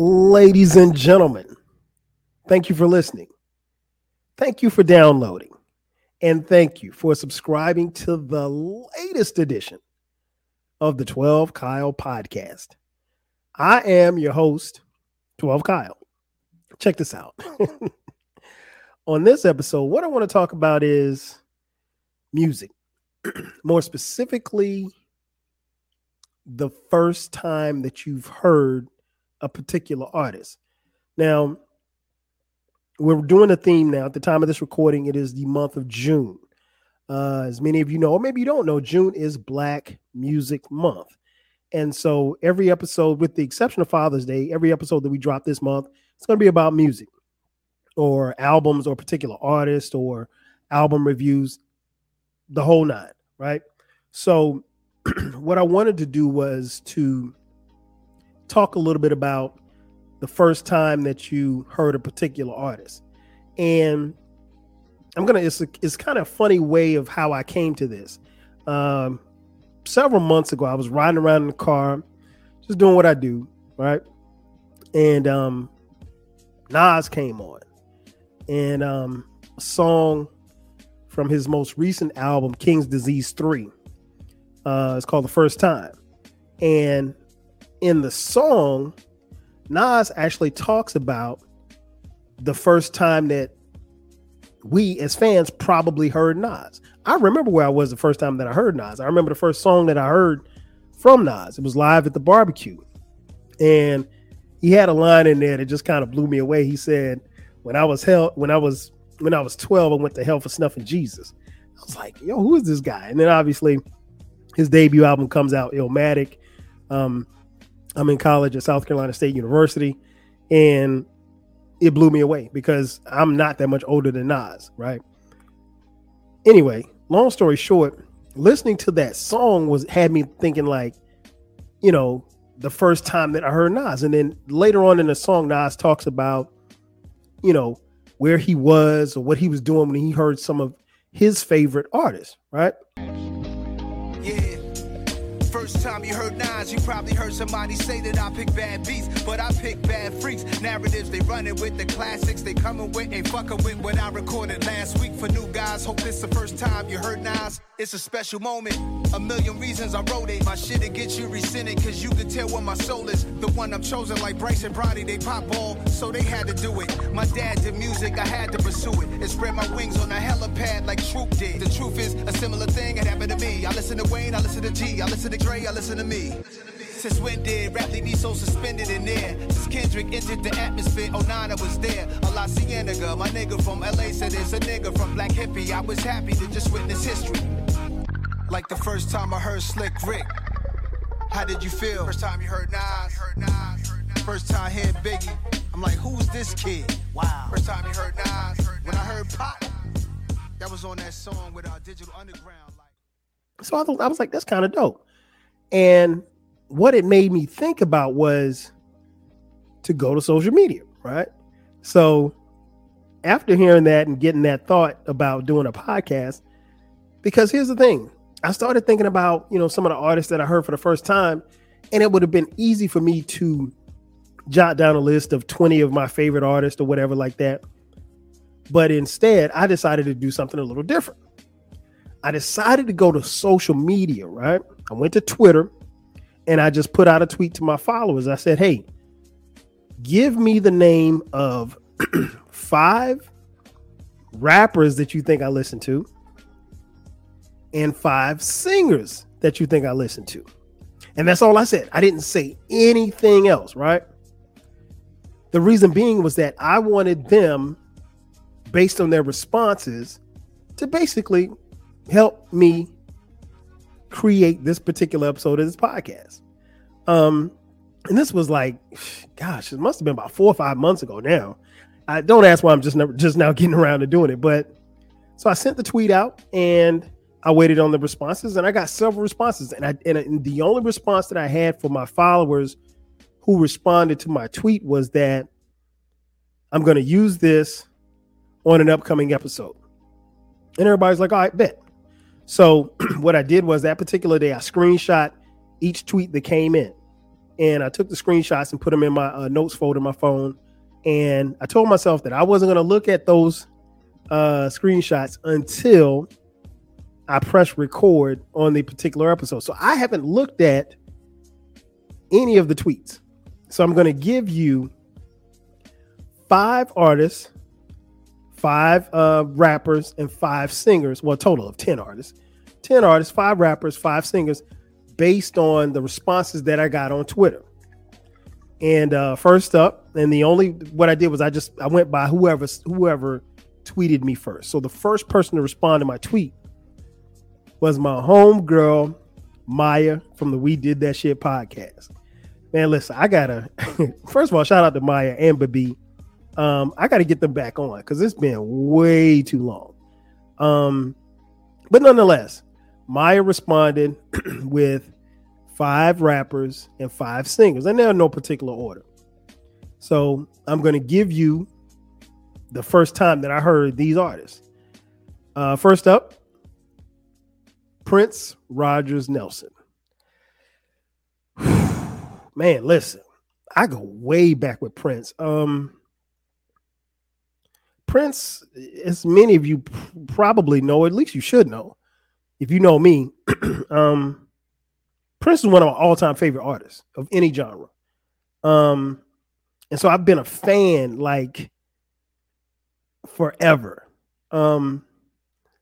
Ladies and gentlemen, thank you for listening. Thank you for downloading. And thank you for subscribing to the latest edition of the 12 Kyle podcast. I am your host, 12 Kyle. Check this out. On this episode, what I want to talk about is music. More specifically, the first time that you've heard a particular artist. Now, we're doing a theme now. At the time of this recording, it is the month of June. Uh, as many of you know, or maybe you don't know, June is Black Music Month. And so every episode, with the exception of Father's Day, every episode that we drop this month, it's going to be about music or albums or particular artists or album reviews, the whole nine, right? So what I wanted to do was to talk a little bit about the first time that you heard a particular artist. And I'm gonna it's a, it's kind of funny way of how I came to this. Um, several months ago, I was riding around in the car, just doing what I do, right? And um, Nas came on, and um, a song from his most recent album, King's Disease Three. Uh, it's called The First Time, and in the song, Nas actually talks about the first time that we as fans probably heard Nas. I remember where I was the first time that I heard Nas. I remember the first song that I heard from Nas. It was live at the barbecue. And he had a line in there that just kind of blew me away. He said, When I was hell, when I was when I was 12, I went to hell for snuffing Jesus. I was like, yo, who is this guy? And then obviously his debut album comes out, Illmatic. Um, I'm in college at South Carolina State University, and it blew me away because I'm not that much older than Nas, right? Anyway, long story short, listening to that song was had me thinking like, you know, the first time that I heard Nas, and then later on in the song, Nas talks about, you know, where he was or what he was doing when he heard some of his favorite artists, right? Yeah, First time you heard Nas, you probably heard somebody say that I pick bad beats, but I pick bad freaks. Narratives, they running with the classics, they coming with, ain't fucking with what I recorded last week for new guys. Hope this the first time you heard Nas. It's a special moment. A million reasons I wrote it. My shit'll get you rescinded, cause you can tell where my soul is. The one I'm chosen, like Bryce and Bronny, they pop ball, so they had to do it. My dad did music, I had to pursue it. And spread my wings on a helipad like Troop did. The truth is, a similar thing had happened to me. I listen to Wayne, I listen to G, I listen to Dre, I listen to me. Since when did rap leave me so suspended in there? Since Kendrick entered the atmosphere, oh nine I was there. A La Cienega, my nigga from LA said it's a nigga from Black Hippy. I was happy to just witness history. Like the first time I heard Slick Rick. How did you feel? First time you heard Nas. First time hearing Biggie. I'm like, who's this kid? Wow. First time you heard Nas. When I heard Pop, that was on that song with our Digital Underground. So I, thought, I was like, that's kind of dope. And what it made me think about was to go to social media, right? So after hearing that and getting that thought about doing a podcast, because here's the thing I started thinking about, you know, some of the artists that I heard for the first time, and it would have been easy for me to jot down a list of 20 of my favorite artists or whatever like that. But instead, I decided to do something a little different. I decided to go to social media, right? I went to Twitter and I just put out a tweet to my followers. I said, hey, give me the name of five rappers that you think I listen to and five singers that you think I listen to. And that's all I said. I didn't say anything else, right? The reason being was that I wanted them, based on their responses, to basically help me create this particular episode of this podcast. Um, and this was like, gosh, it must have been about four or five months ago now. I don't ask why I'm just never just now getting around to doing it, but so I sent the tweet out and I waited on the responses and I got several responses. And I and the only response that I had for my followers who responded to my tweet was that I'm going to use this on an upcoming episode. And everybody's like, all right, bet. So what I did was that particular day, I screenshot each tweet that came in. and I took the screenshots and put them in my uh, notes folder my phone. And I told myself that I wasn't going to look at those uh, screenshots until I press record on the particular episode. So I haven't looked at any of the tweets. So I'm going to give you five artists, five uh, rappers, and five singers. Well, total of 10 artists. 10 artists, five rappers, five singers, based on the responses that I got on Twitter. And uh, first up, and the only what I did was I just I went by whoever whoever tweeted me first. So the first person to respond to my tweet was my home girl Mya from the We Did That Shit podcast. Man, listen, I gotta first of all shout out to Mya and Baby. Um, I gotta get them back on because it's been way too long. Um, but nonetheless, Mya responded with five rappers and five singers, and they're in no particular order. So I'm going to give you the first time that I heard these artists. Uh, first up, Prince Rogers Nelson. Man, listen, I go way back with Prince. Um, Prince, as many of you probably know, at least you should know, if you know me, um, Prince is one of my all-time favorite artists of any genre. Um, and so I've been a fan like forever. Um,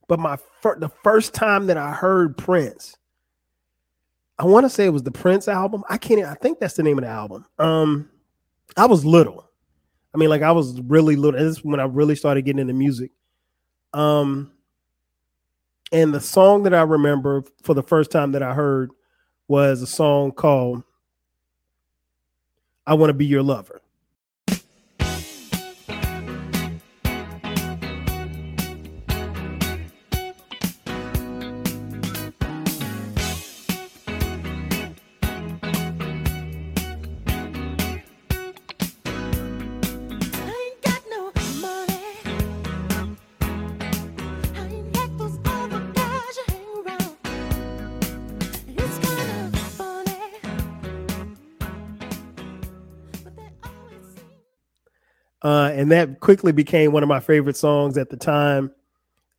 but my fir- the first time that I heard Prince, I want to say it was the Prince album. I can't. I think that's the name of the album. Um, I was little. I mean, like I was really little. This is when I really started getting into music. Um, and the song that I remember for the first time that I heard was a song called I Want to Be Your Lover. Uh, and that quickly became one of my favorite songs at the time.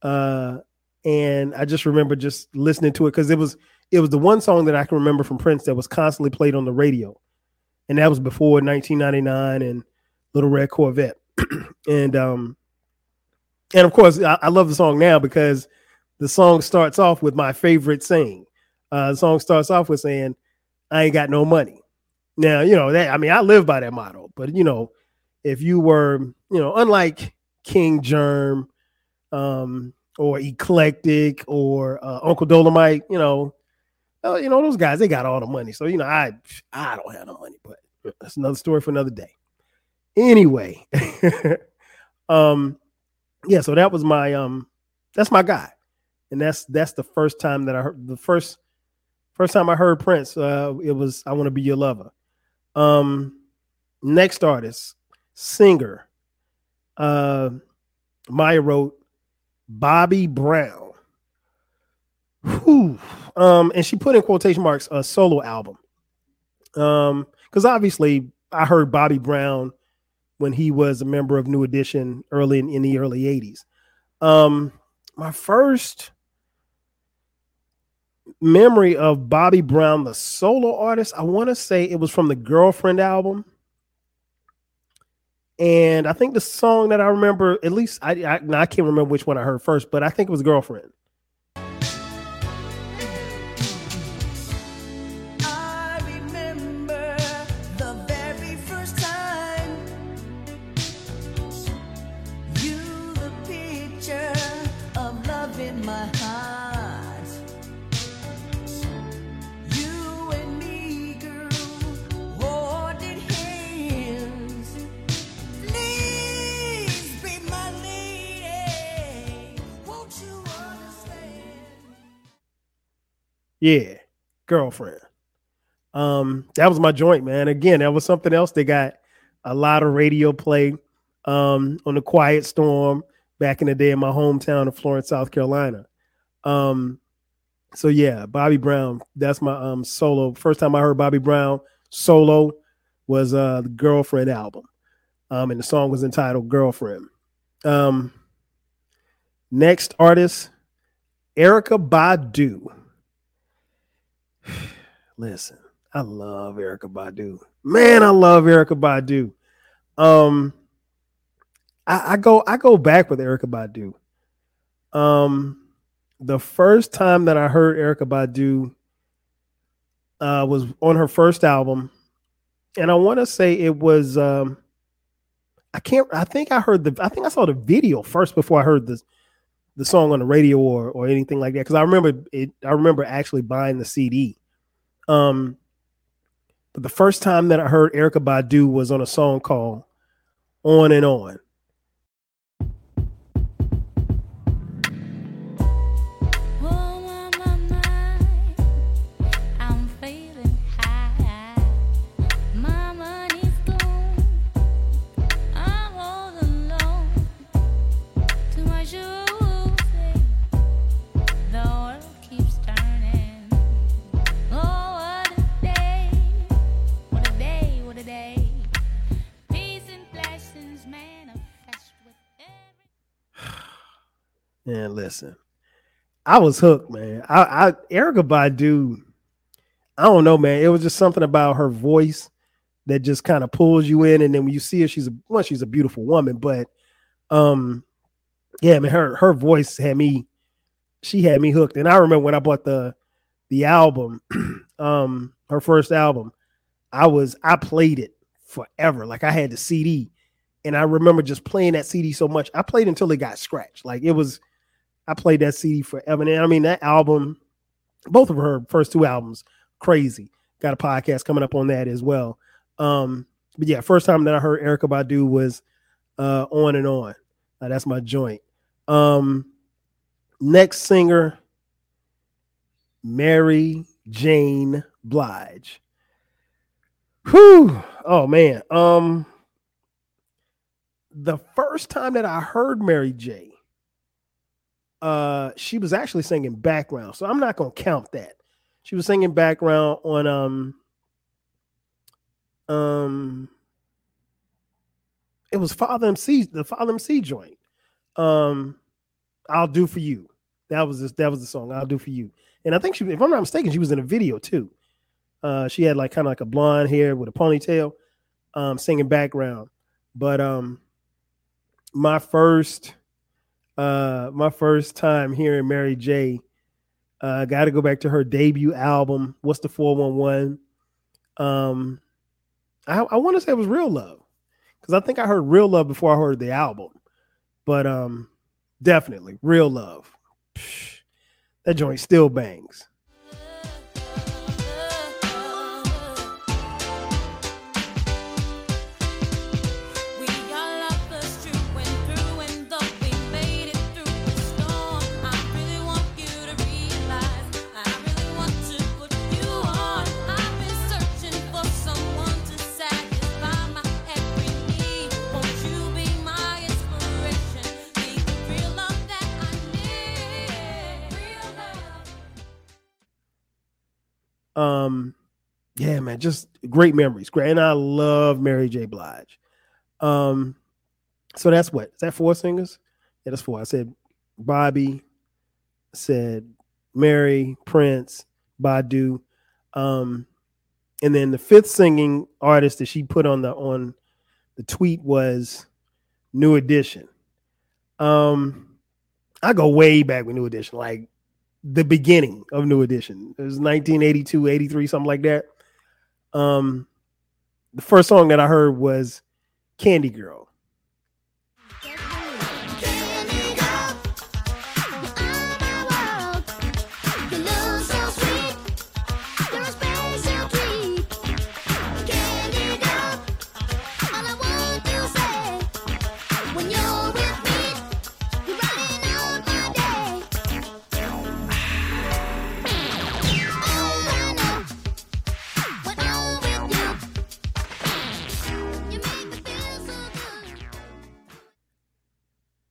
Uh, and I just remember just listening to it because it was it was the one song that I can remember from Prince that was constantly played on the radio, and that was before 1999 and Little Red Corvette, and um, and of course I, I, love the song now because the song starts off with my favorite saying. Uh, the song starts off with saying, "I ain't got no money." Now you know that I mean I live by that motto, but you know if you were, you know, unlike King Germ, um, or Eclectic or uh, Uncle Dolomite, you know, uh, you know those guys they got all the money. So you know, I I don't have no money, but that's another story for another day. Anyway, um, yeah. So that was my um, that's my guy, and that's that's the first time that I heard the first first time I heard Prince. Uh, it was I want to be your lover. Um, next artist, singer. Uh, Mya wrote Bobby Brown. Whew. Um, and she put in quotation marks a solo album. Um, because obviously I heard Bobby Brown when he was a member of New Edition early in, in the early 80s. Um, my first memory of Bobby Brown, the solo artist, I want to say it was from the Girlfriend album. And I think the song that I remember, at least I, I, I can't remember which one I heard first, but I think it was Girlfriend. Yeah, girlfriend. Um, that was my joint, man. Again, that was something else. They got a lot of radio play um on the Quiet Storm back in the day in my hometown of Florence, South Carolina. Um, so yeah, Bobby Brown. That's my um solo. First time I heard Bobby Brown solo was uh the girlfriend album. Um, and the song was entitled Girlfriend. Um, next artist, Erykah Badu. Listen, I love Erykah Badu. Man, I love Erykah Badu. Um, I, I go I go back with Erykah Badu. Um, the first time that I heard Erykah Badu uh, was on her first album, and I want to say it was. Um, I can't. I think I heard the. I think I saw the video first before I heard the the song on the radio or or anything like that. Because I remember it. I remember actually buying the CD. Um, but the first time that I heard Erykah Badu was on a song called "On and On." And listen, I was hooked, man. I, I Erykah Badu, I don't know, man. It was just something about her voice that just kind of pulls you in. And then when you see her, she's a well, she's a beautiful woman, but um, yeah, I mean, her her voice had me, she had me hooked. And I remember when I bought the the album, um, her first album, I was I played it forever. Like I had the CD, and I remember just playing that CD so much. I played until it got scratched. Like it was I played that CD forever. And I mean, that album, both of her first two albums, crazy. Got a podcast coming up on that as well. Um, but yeah, first time that I heard Erykah Badu was uh, on and on. Uh, that's my joint. Um, next singer, Mary Jane Blige. Whew. Oh man. Um, the first time that I heard Mary J, uh she was actually singing background so i'm not gonna count that. She was singing background on um um it was father mc the father mc joint. Um i'll do for you. That was this that was the song i'll do for you. And i think she if i'm not mistaken she was in a video too. Uh she had like kind of like a blonde hair with a ponytail um singing background. But um my first uh, my first time hearing Mary J. Uh, got to go back to her debut album. What's the 411? Um, I, I want to say it was Real Love because I think I heard Real Love before I heard the album. But um, definitely Real Love. That joint still bangs. Um, yeah, man, just great memories. Great, and I love Mary J. Blige. Um, so that's what is that four singers? Yeah, that's four. I said Bobby, said Mary, Prince, Badu, um, and then the fifth singing artist that she put on the on the tweet was New Edition. Um, I go way back with New Edition, like the beginning of New Edition. It was 1982, 83, something like that. Um, the first song that I heard was Candy Girl.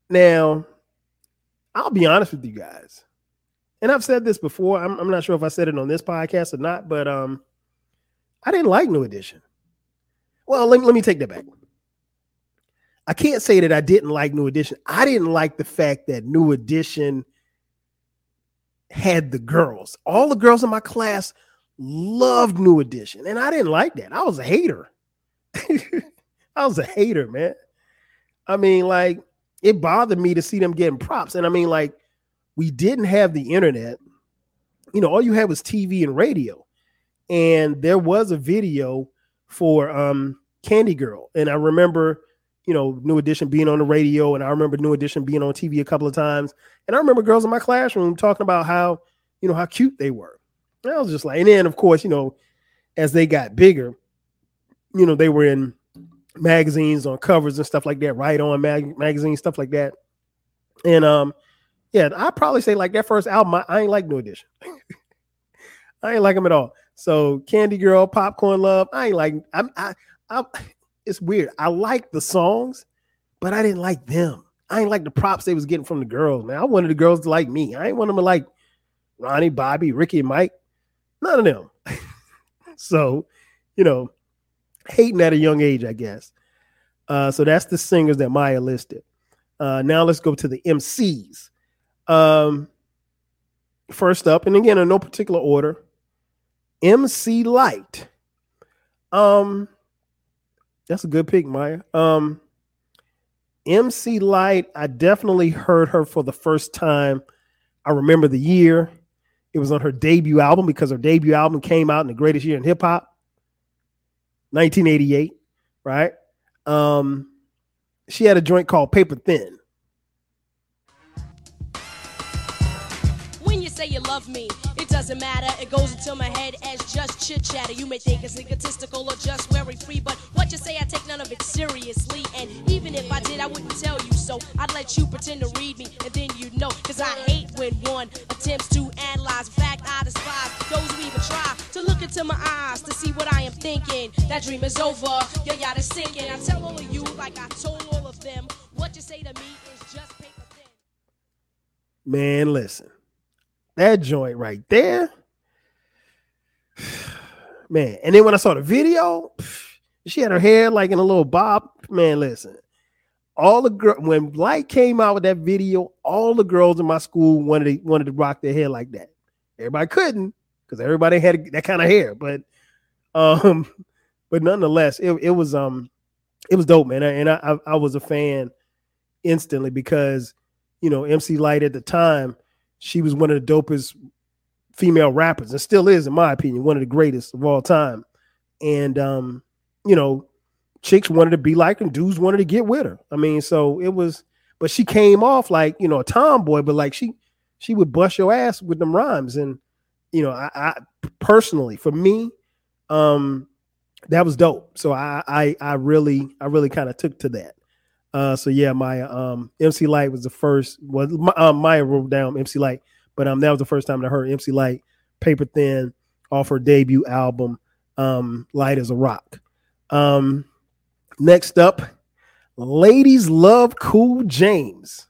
Now, I'll be honest with you guys, and I've said this before. I'm, I'm not sure if I said it on this podcast or not, but um, I didn't like New Edition. Well, let let me take that back. I can't say that I didn't like New Edition. I didn't like the fact that New Edition had the girls. All the girls in my class loved New Edition, and I didn't like that. I was a hater. I was a hater, man. I mean, like, it bothered me to see them getting props. And I mean, like, we didn't have the internet. You know, all you had was TV and radio. And there was a video for um Candy Girl. And I remember, you know, New Edition being on the radio, and I remember New Edition being on TV a couple of times. And I remember girls in my classroom talking about how, you know, how cute they were. And I was just like, and then of course, you know, as they got bigger, you know, they were in magazines on covers and stuff like that, right on mag- magazines, stuff like that. And um, yeah, I probably say like that first album, I, I ain't like New Edition. I ain't like them at all. So Candy Girl, Popcorn Love, I ain't like. I'm. I. I. It's weird. I like the songs, but I didn't like them. I ain't like the props they was getting from the girls. Man, I wanted the girls to like me. I ain't want them to like Ronnie, Bobby, Ricky, Mike. None of them. so, you know, hating at a young age, I guess. Uh, so that's the singers that Mya listed. Uh, now let's go to the MCs. Um, first up, and again in no particular order, MC Lyte. Um, that's a good pick, Mya. Um, MC Lyte, I definitely heard her for the first time. I remember the year. It was on her debut album because her debut album came out in the greatest year in hip hop. 1988, right? Um, she had a joint called Paper Thin. When you say you love me, it doesn't matter. It goes into my head as just chit chatter. You may think it's egotistical or just very free, but what you say, I take none of it seriously. And even if I did, I wouldn't tell you so. I'd let you pretend to read me, and then you'd know. Cause I hate when one attempts to analyze. In fact, I despise those who even try to look into my eyes to see what I am thinking. That dream is over, your yacht is sinking. I tell all of you, like I told all of them, what you say to me is just paper thin. Man, listen, that joint right there, man. And then when I saw the video, she had her hair like in a little bob. Man, listen, all the girl when Lyte came out with that video, all the girls in my school wanted to wanted to rock their hair like that. Everybody couldn't because everybody had that kind of hair, but um, but nonetheless, it, it was um, it was dope, man. And I, I I was a fan instantly because you know MC Lyte at the time, she was one of the dopest female rappers and still is, in my opinion, one of the greatest of all time. And um, you know, chicks wanted to be like her, dudes wanted to get with her. I mean, so it was, but she came off like you know a tomboy, but like she she would bust your ass with them rhymes. And you know, I, I personally, for me, um, that was dope. So I I I really I really kind of took to that. Uh, so yeah, my um MC Lyte was the first. Was my, um, Mya wrote down MC Lyte, but um that was the first time I heard MC Lyte, Paper Thin, off her debut album, um, Lyte as a Rock. Um, next up, ladies love Cool James.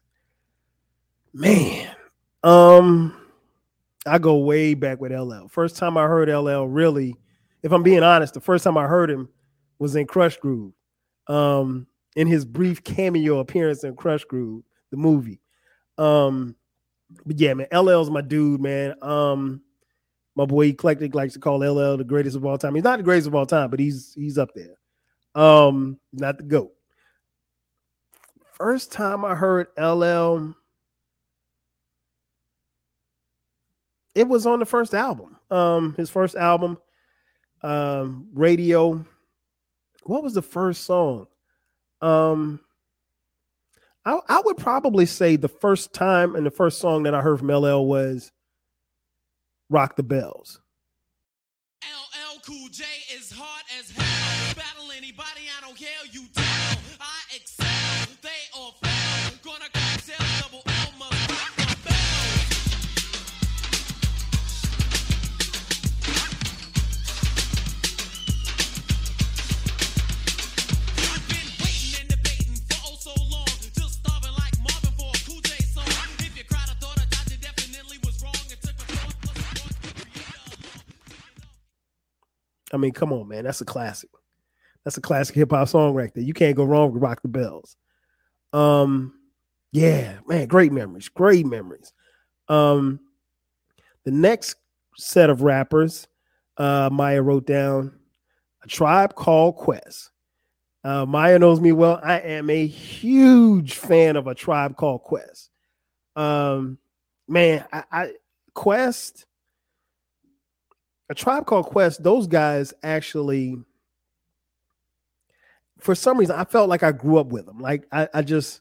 Man, um, I go way back with LL. First time I heard LL, really, if I'm being honest, the first time I heard him was in Krush Groove. Um, in his brief cameo appearance in Krush Groove, the movie. Um, but yeah, man, LL's my dude, man. Um, my boy Eclectic likes to call LL the greatest of all time. He's not the greatest of all time, but he's he's up there. Um, not the GOAT. First time I heard LL, it was on the first album. Um, his first album, um, Radio. What was the first song? Um, I, I would probably say the first time and the first song that I heard from LL was Rock the Bells. LL Cool J is hard as hell. Battle anybody, I don't care. You. I mean, come on, man. That's a classic. That's a classic hip hop song right there. You can't go wrong with Rock the Bells. Um, yeah, man, great memories, great memories. Um, the next set of rappers, uh, Mya wrote down a tribe called Quest. Uh, Mya knows me well. I am a huge fan of a tribe called Quest. Um, man, I, I Quest, a tribe called Quest. Those guys actually, for some reason, I felt like I grew up with them. Like I, I just,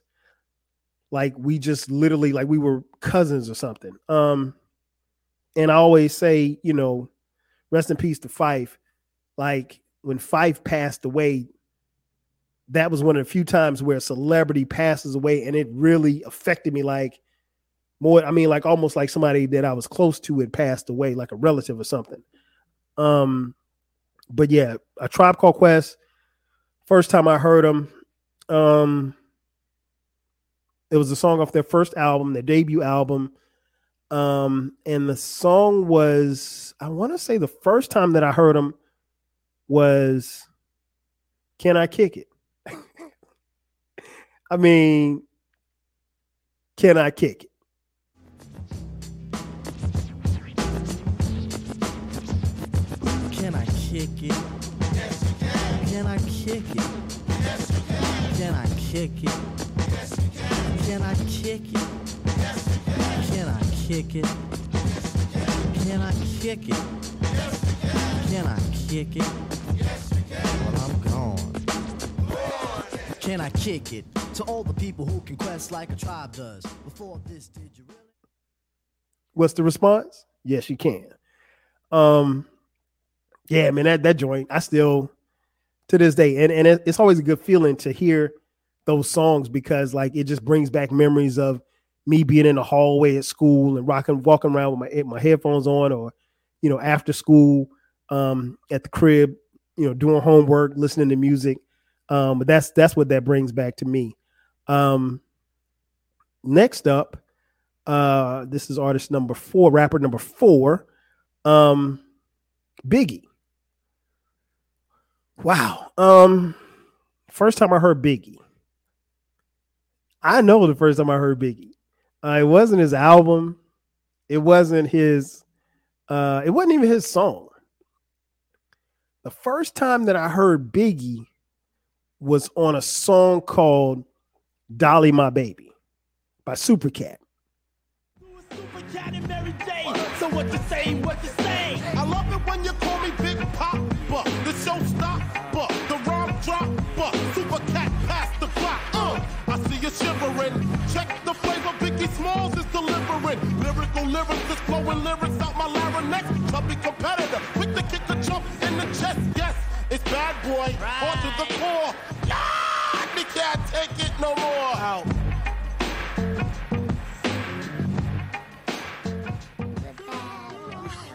like we just literally like we were cousins or something. Um, and I always say, you know, rest in peace to Phife. Like when Phife passed away, that was one of the few times where a celebrity passes away and it really affected me like more i mean like almost like somebody that i was close to had passed away like a relative or something. Um but yeah a tribe called quest first time i heard them um it was a song off their first album their debut album. Um and the song was i want to say the first time that i heard them was can i kick it? I mean, can I kick it? Kick it? Can Can I kick it? Yes, you can Can I kick it? Yes, you can Can I kick it? Yes, you Can Can I kick it? Yes, you Can Can I kick it? Yes, you can Can I kick it? Yes, you can. Well, I'm gone. Can I kick it? To all the people who can quest like a tribe does. Before this, did you really? What's the response? Yes, you can. Um, yeah, man, that that joint, I still to this day, and and it, it's always a good feeling to hear those songs because like it just brings back memories of me being in the hallway at school and rocking, walking around with my my headphones on, or you know, after school, um, at the crib, you know, doing homework, listening to music. Um, but that's that's what that brings back to me. Um, next up, uh, this is artist number four, rapper number four, um, Biggie. Wow. Um, first time I heard Biggie. I know the first time I heard Biggie. Uh, it wasn't his album. It wasn't his. Uh, it wasn't even his song. The first time that I heard Biggie was on a song called Dolly My Baby by Supercat. Super you shivering. Check the flavor Biggie Smalls is delivering. Lyrical lyrics is flowing lyrics out my larynx. Chubby competitor, quick to kick the jump in the chest. Yes, it's bad boy, on to the core. Yeah, they can't take it no more. Out.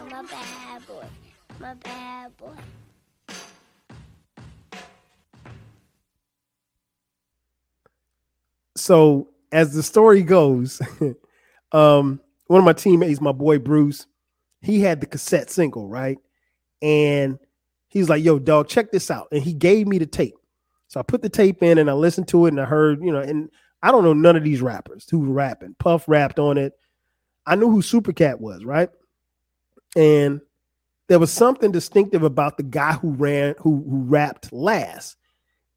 The bad boy. I'm a bad boy. So as the story goes, um, one of my teammates, my boy Bruce, he had the cassette single, right? And he's like, yo, dog, check this out. And he gave me the tape. So I put the tape in and I listened to it and I heard, you know, and I don't know none of these rappers who were rapping. Puff rapped on it. I knew who Supercat was, right? And there was something distinctive about the guy who ran, who who rapped last.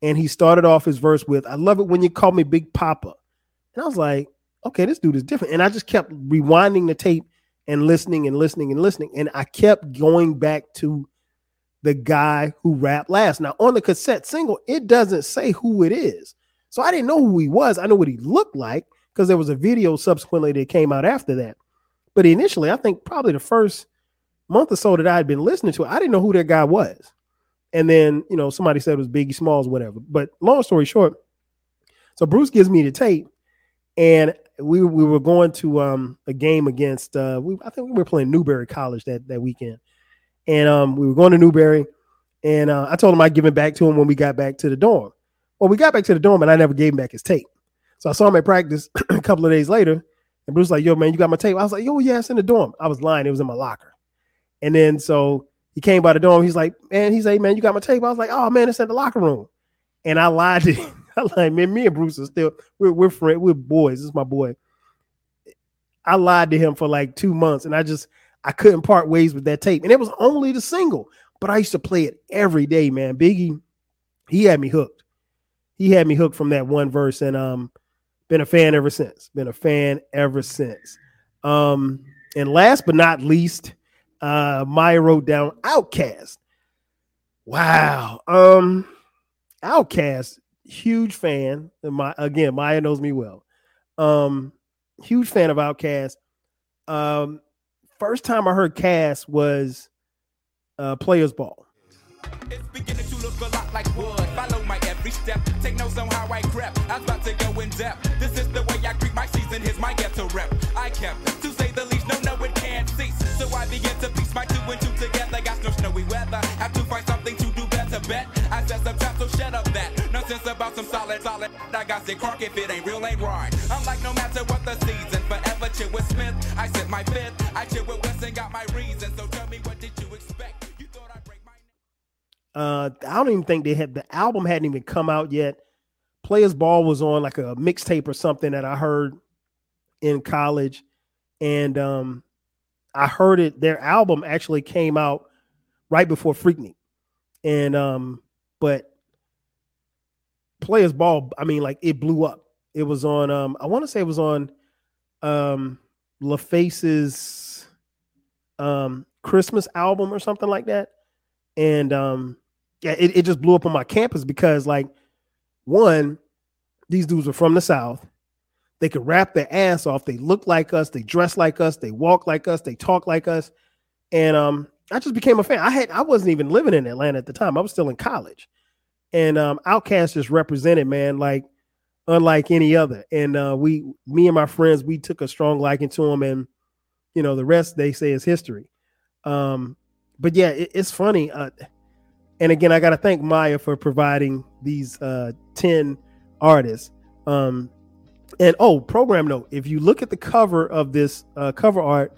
And he started off his verse with, I love it when you call me Big Papa. And I was like, okay, this dude is different. And I just kept rewinding the tape and listening and listening and listening. And I kept going back to the guy who rapped last. Now, on the cassette single, it doesn't say who it is. So I didn't know who he was. I know what he looked like because there was a video subsequently that came out after that. But initially, I think probably the first month or so that I had been listening to it, I didn't know who that guy was. And then, you know, somebody said it was Biggie Smalls, whatever. But long story short, so Bruce gives me the tape, and we we were going to um a game against uh we I think we were playing Newberry College that that weekend. And um we were going to Newberry, and uh, I told him I'd give it back to him when we got back to the dorm. Well, we got back to the dorm, and I never gave him back his tape. So I saw him at practice a couple of days later, and Bruce was like, "Yo, man, you got my tape?" I was like, "Yo, yeah, it's in the dorm." I was lying; it was in my locker. And then so he came by the door. He's like, man, he's like, man, you got my tape. I was like, oh man, it's at the locker room. And I lied to him. I like, man, me and Bruce are still we're we're friends, we're boys. This is my boy. I lied to him for like two months, and I just I couldn't part ways with that tape. And it was only the single, but I used to play it every day, man. Biggie, he had me hooked. He had me hooked from that one verse, and um, been a fan ever since. Been a fan ever since. Um, and last but not least, uh, Mya wrote down Outkast. Wow. Um, Outkast, huge fan. And my again, Mya knows me well. Um, huge fan of Outkast. Um, first time I heard Cast was uh Players Ball. It's beginning to look a lot like wood. Follow my every step. Take notes on how I crept. I was about to go in depth. This is the way I greet my season. Here's my ghetto rep. I kept, begin to piece my two and two together. Got no snowy weather. Have to find something to do better. Bet I said some time, so shut up that. Nonsense about some solid, solid. I got sick crunk if it ain't real, ain't right. I'm like, no matter what the season, forever chill with Smith. I said my fifth. I chill with West and got my reason. So tell me, what did you expect? You thought I'd break my Uh, I don't even think they had the album hadn't even come out yet. Players Ball was on like a mixtape or something that I heard in college, and um, I heard it. Their album actually came out right before Freaknik, and um, but Players Ball, I mean, like it blew up. It was on. Um, I want to say it was on um, LaFace's um Christmas album or something like that, and um, yeah, it, it just blew up on my campus because like one, these dudes were from the South. They could rap their ass off. They look like us. They dress like us. They walk like us. They talk like us. And um, I just became a fan. I had I wasn't even living in Atlanta at the time. I was still in college. And um, Outkast just represented, man, like unlike any other. And uh, we, me and my friends, we took a strong liking to them, and you know the rest they say is history. Um, but yeah, it, it's funny. Uh, and again, I got to thank Mya for providing these uh, 10 artists. Um, and oh, program note if you look at the cover of this uh, cover art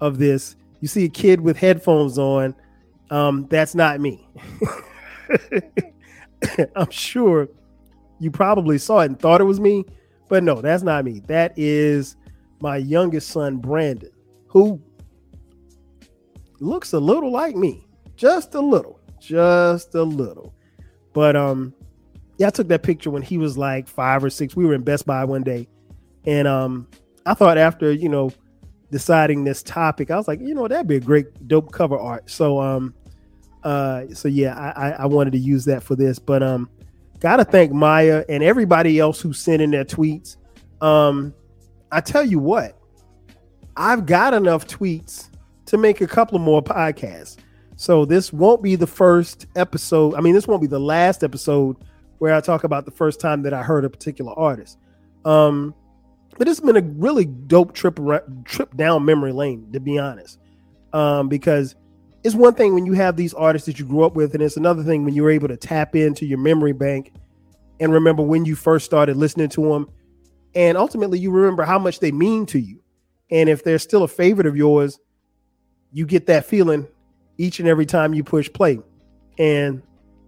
of this, you see a kid with headphones on. Um, that's not me. I'm sure you probably saw it and thought it was me, but no, that's not me. That is my youngest son, Brandon, who looks a little like me, just a little, just a little. But um, yeah, I took that picture when he was like five or six. We were in Best Buy one day, and um, I thought after you know deciding this topic, I was like, you know, that'd be a great dope cover art. So um, uh, so yeah, I, I I wanted to use that for this, but um, gotta thank Mya and everybody else who sent in their tweets. Um, I tell you what, I've got enough tweets to make a couple more podcasts. So this won't be the first episode. I mean, this won't be the last episode where I talk about the first time that I heard a particular artist. Um, but it's been a really dope trip trip down memory lane, to be honest. Um, because it's one thing when you have these artists that you grew up with, and it's another thing when you're able to tap into your memory bank and remember when you first started listening to them, and ultimately you remember how much they mean to you. And if they're still a favorite of yours, you get that feeling each and every time you push play. And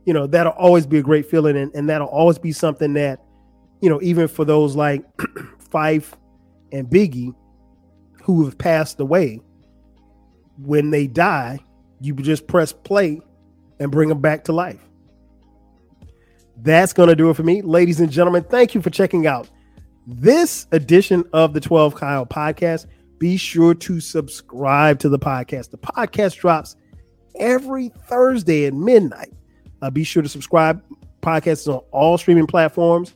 you know, that'll always be a great feeling and, and that'll always be something that, you know, even for those like Phife and Biggie who have passed away, when they die, you just press play and bring them back to life. That's going to do it for me. Ladies and gentlemen, thank you for checking out this edition of the 12 Kyle podcast. Be sure to subscribe to the podcast. The podcast drops every Thursday at midnight. Uh, be sure to subscribe. Podcast is on all streaming platforms.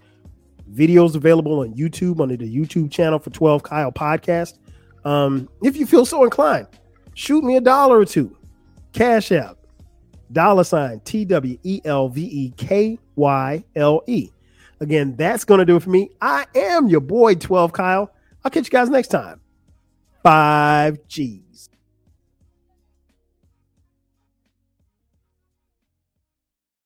Videos available on YouTube under the YouTube channel for 12 Kyle Podcast. Um, if you feel so inclined, shoot me a dollar or two. Cash App, dollar sign T W E L V E K Y L E. Again, that's going to do it for me. I am your boy, 12 Kyle. I'll catch you guys next time. Five G's.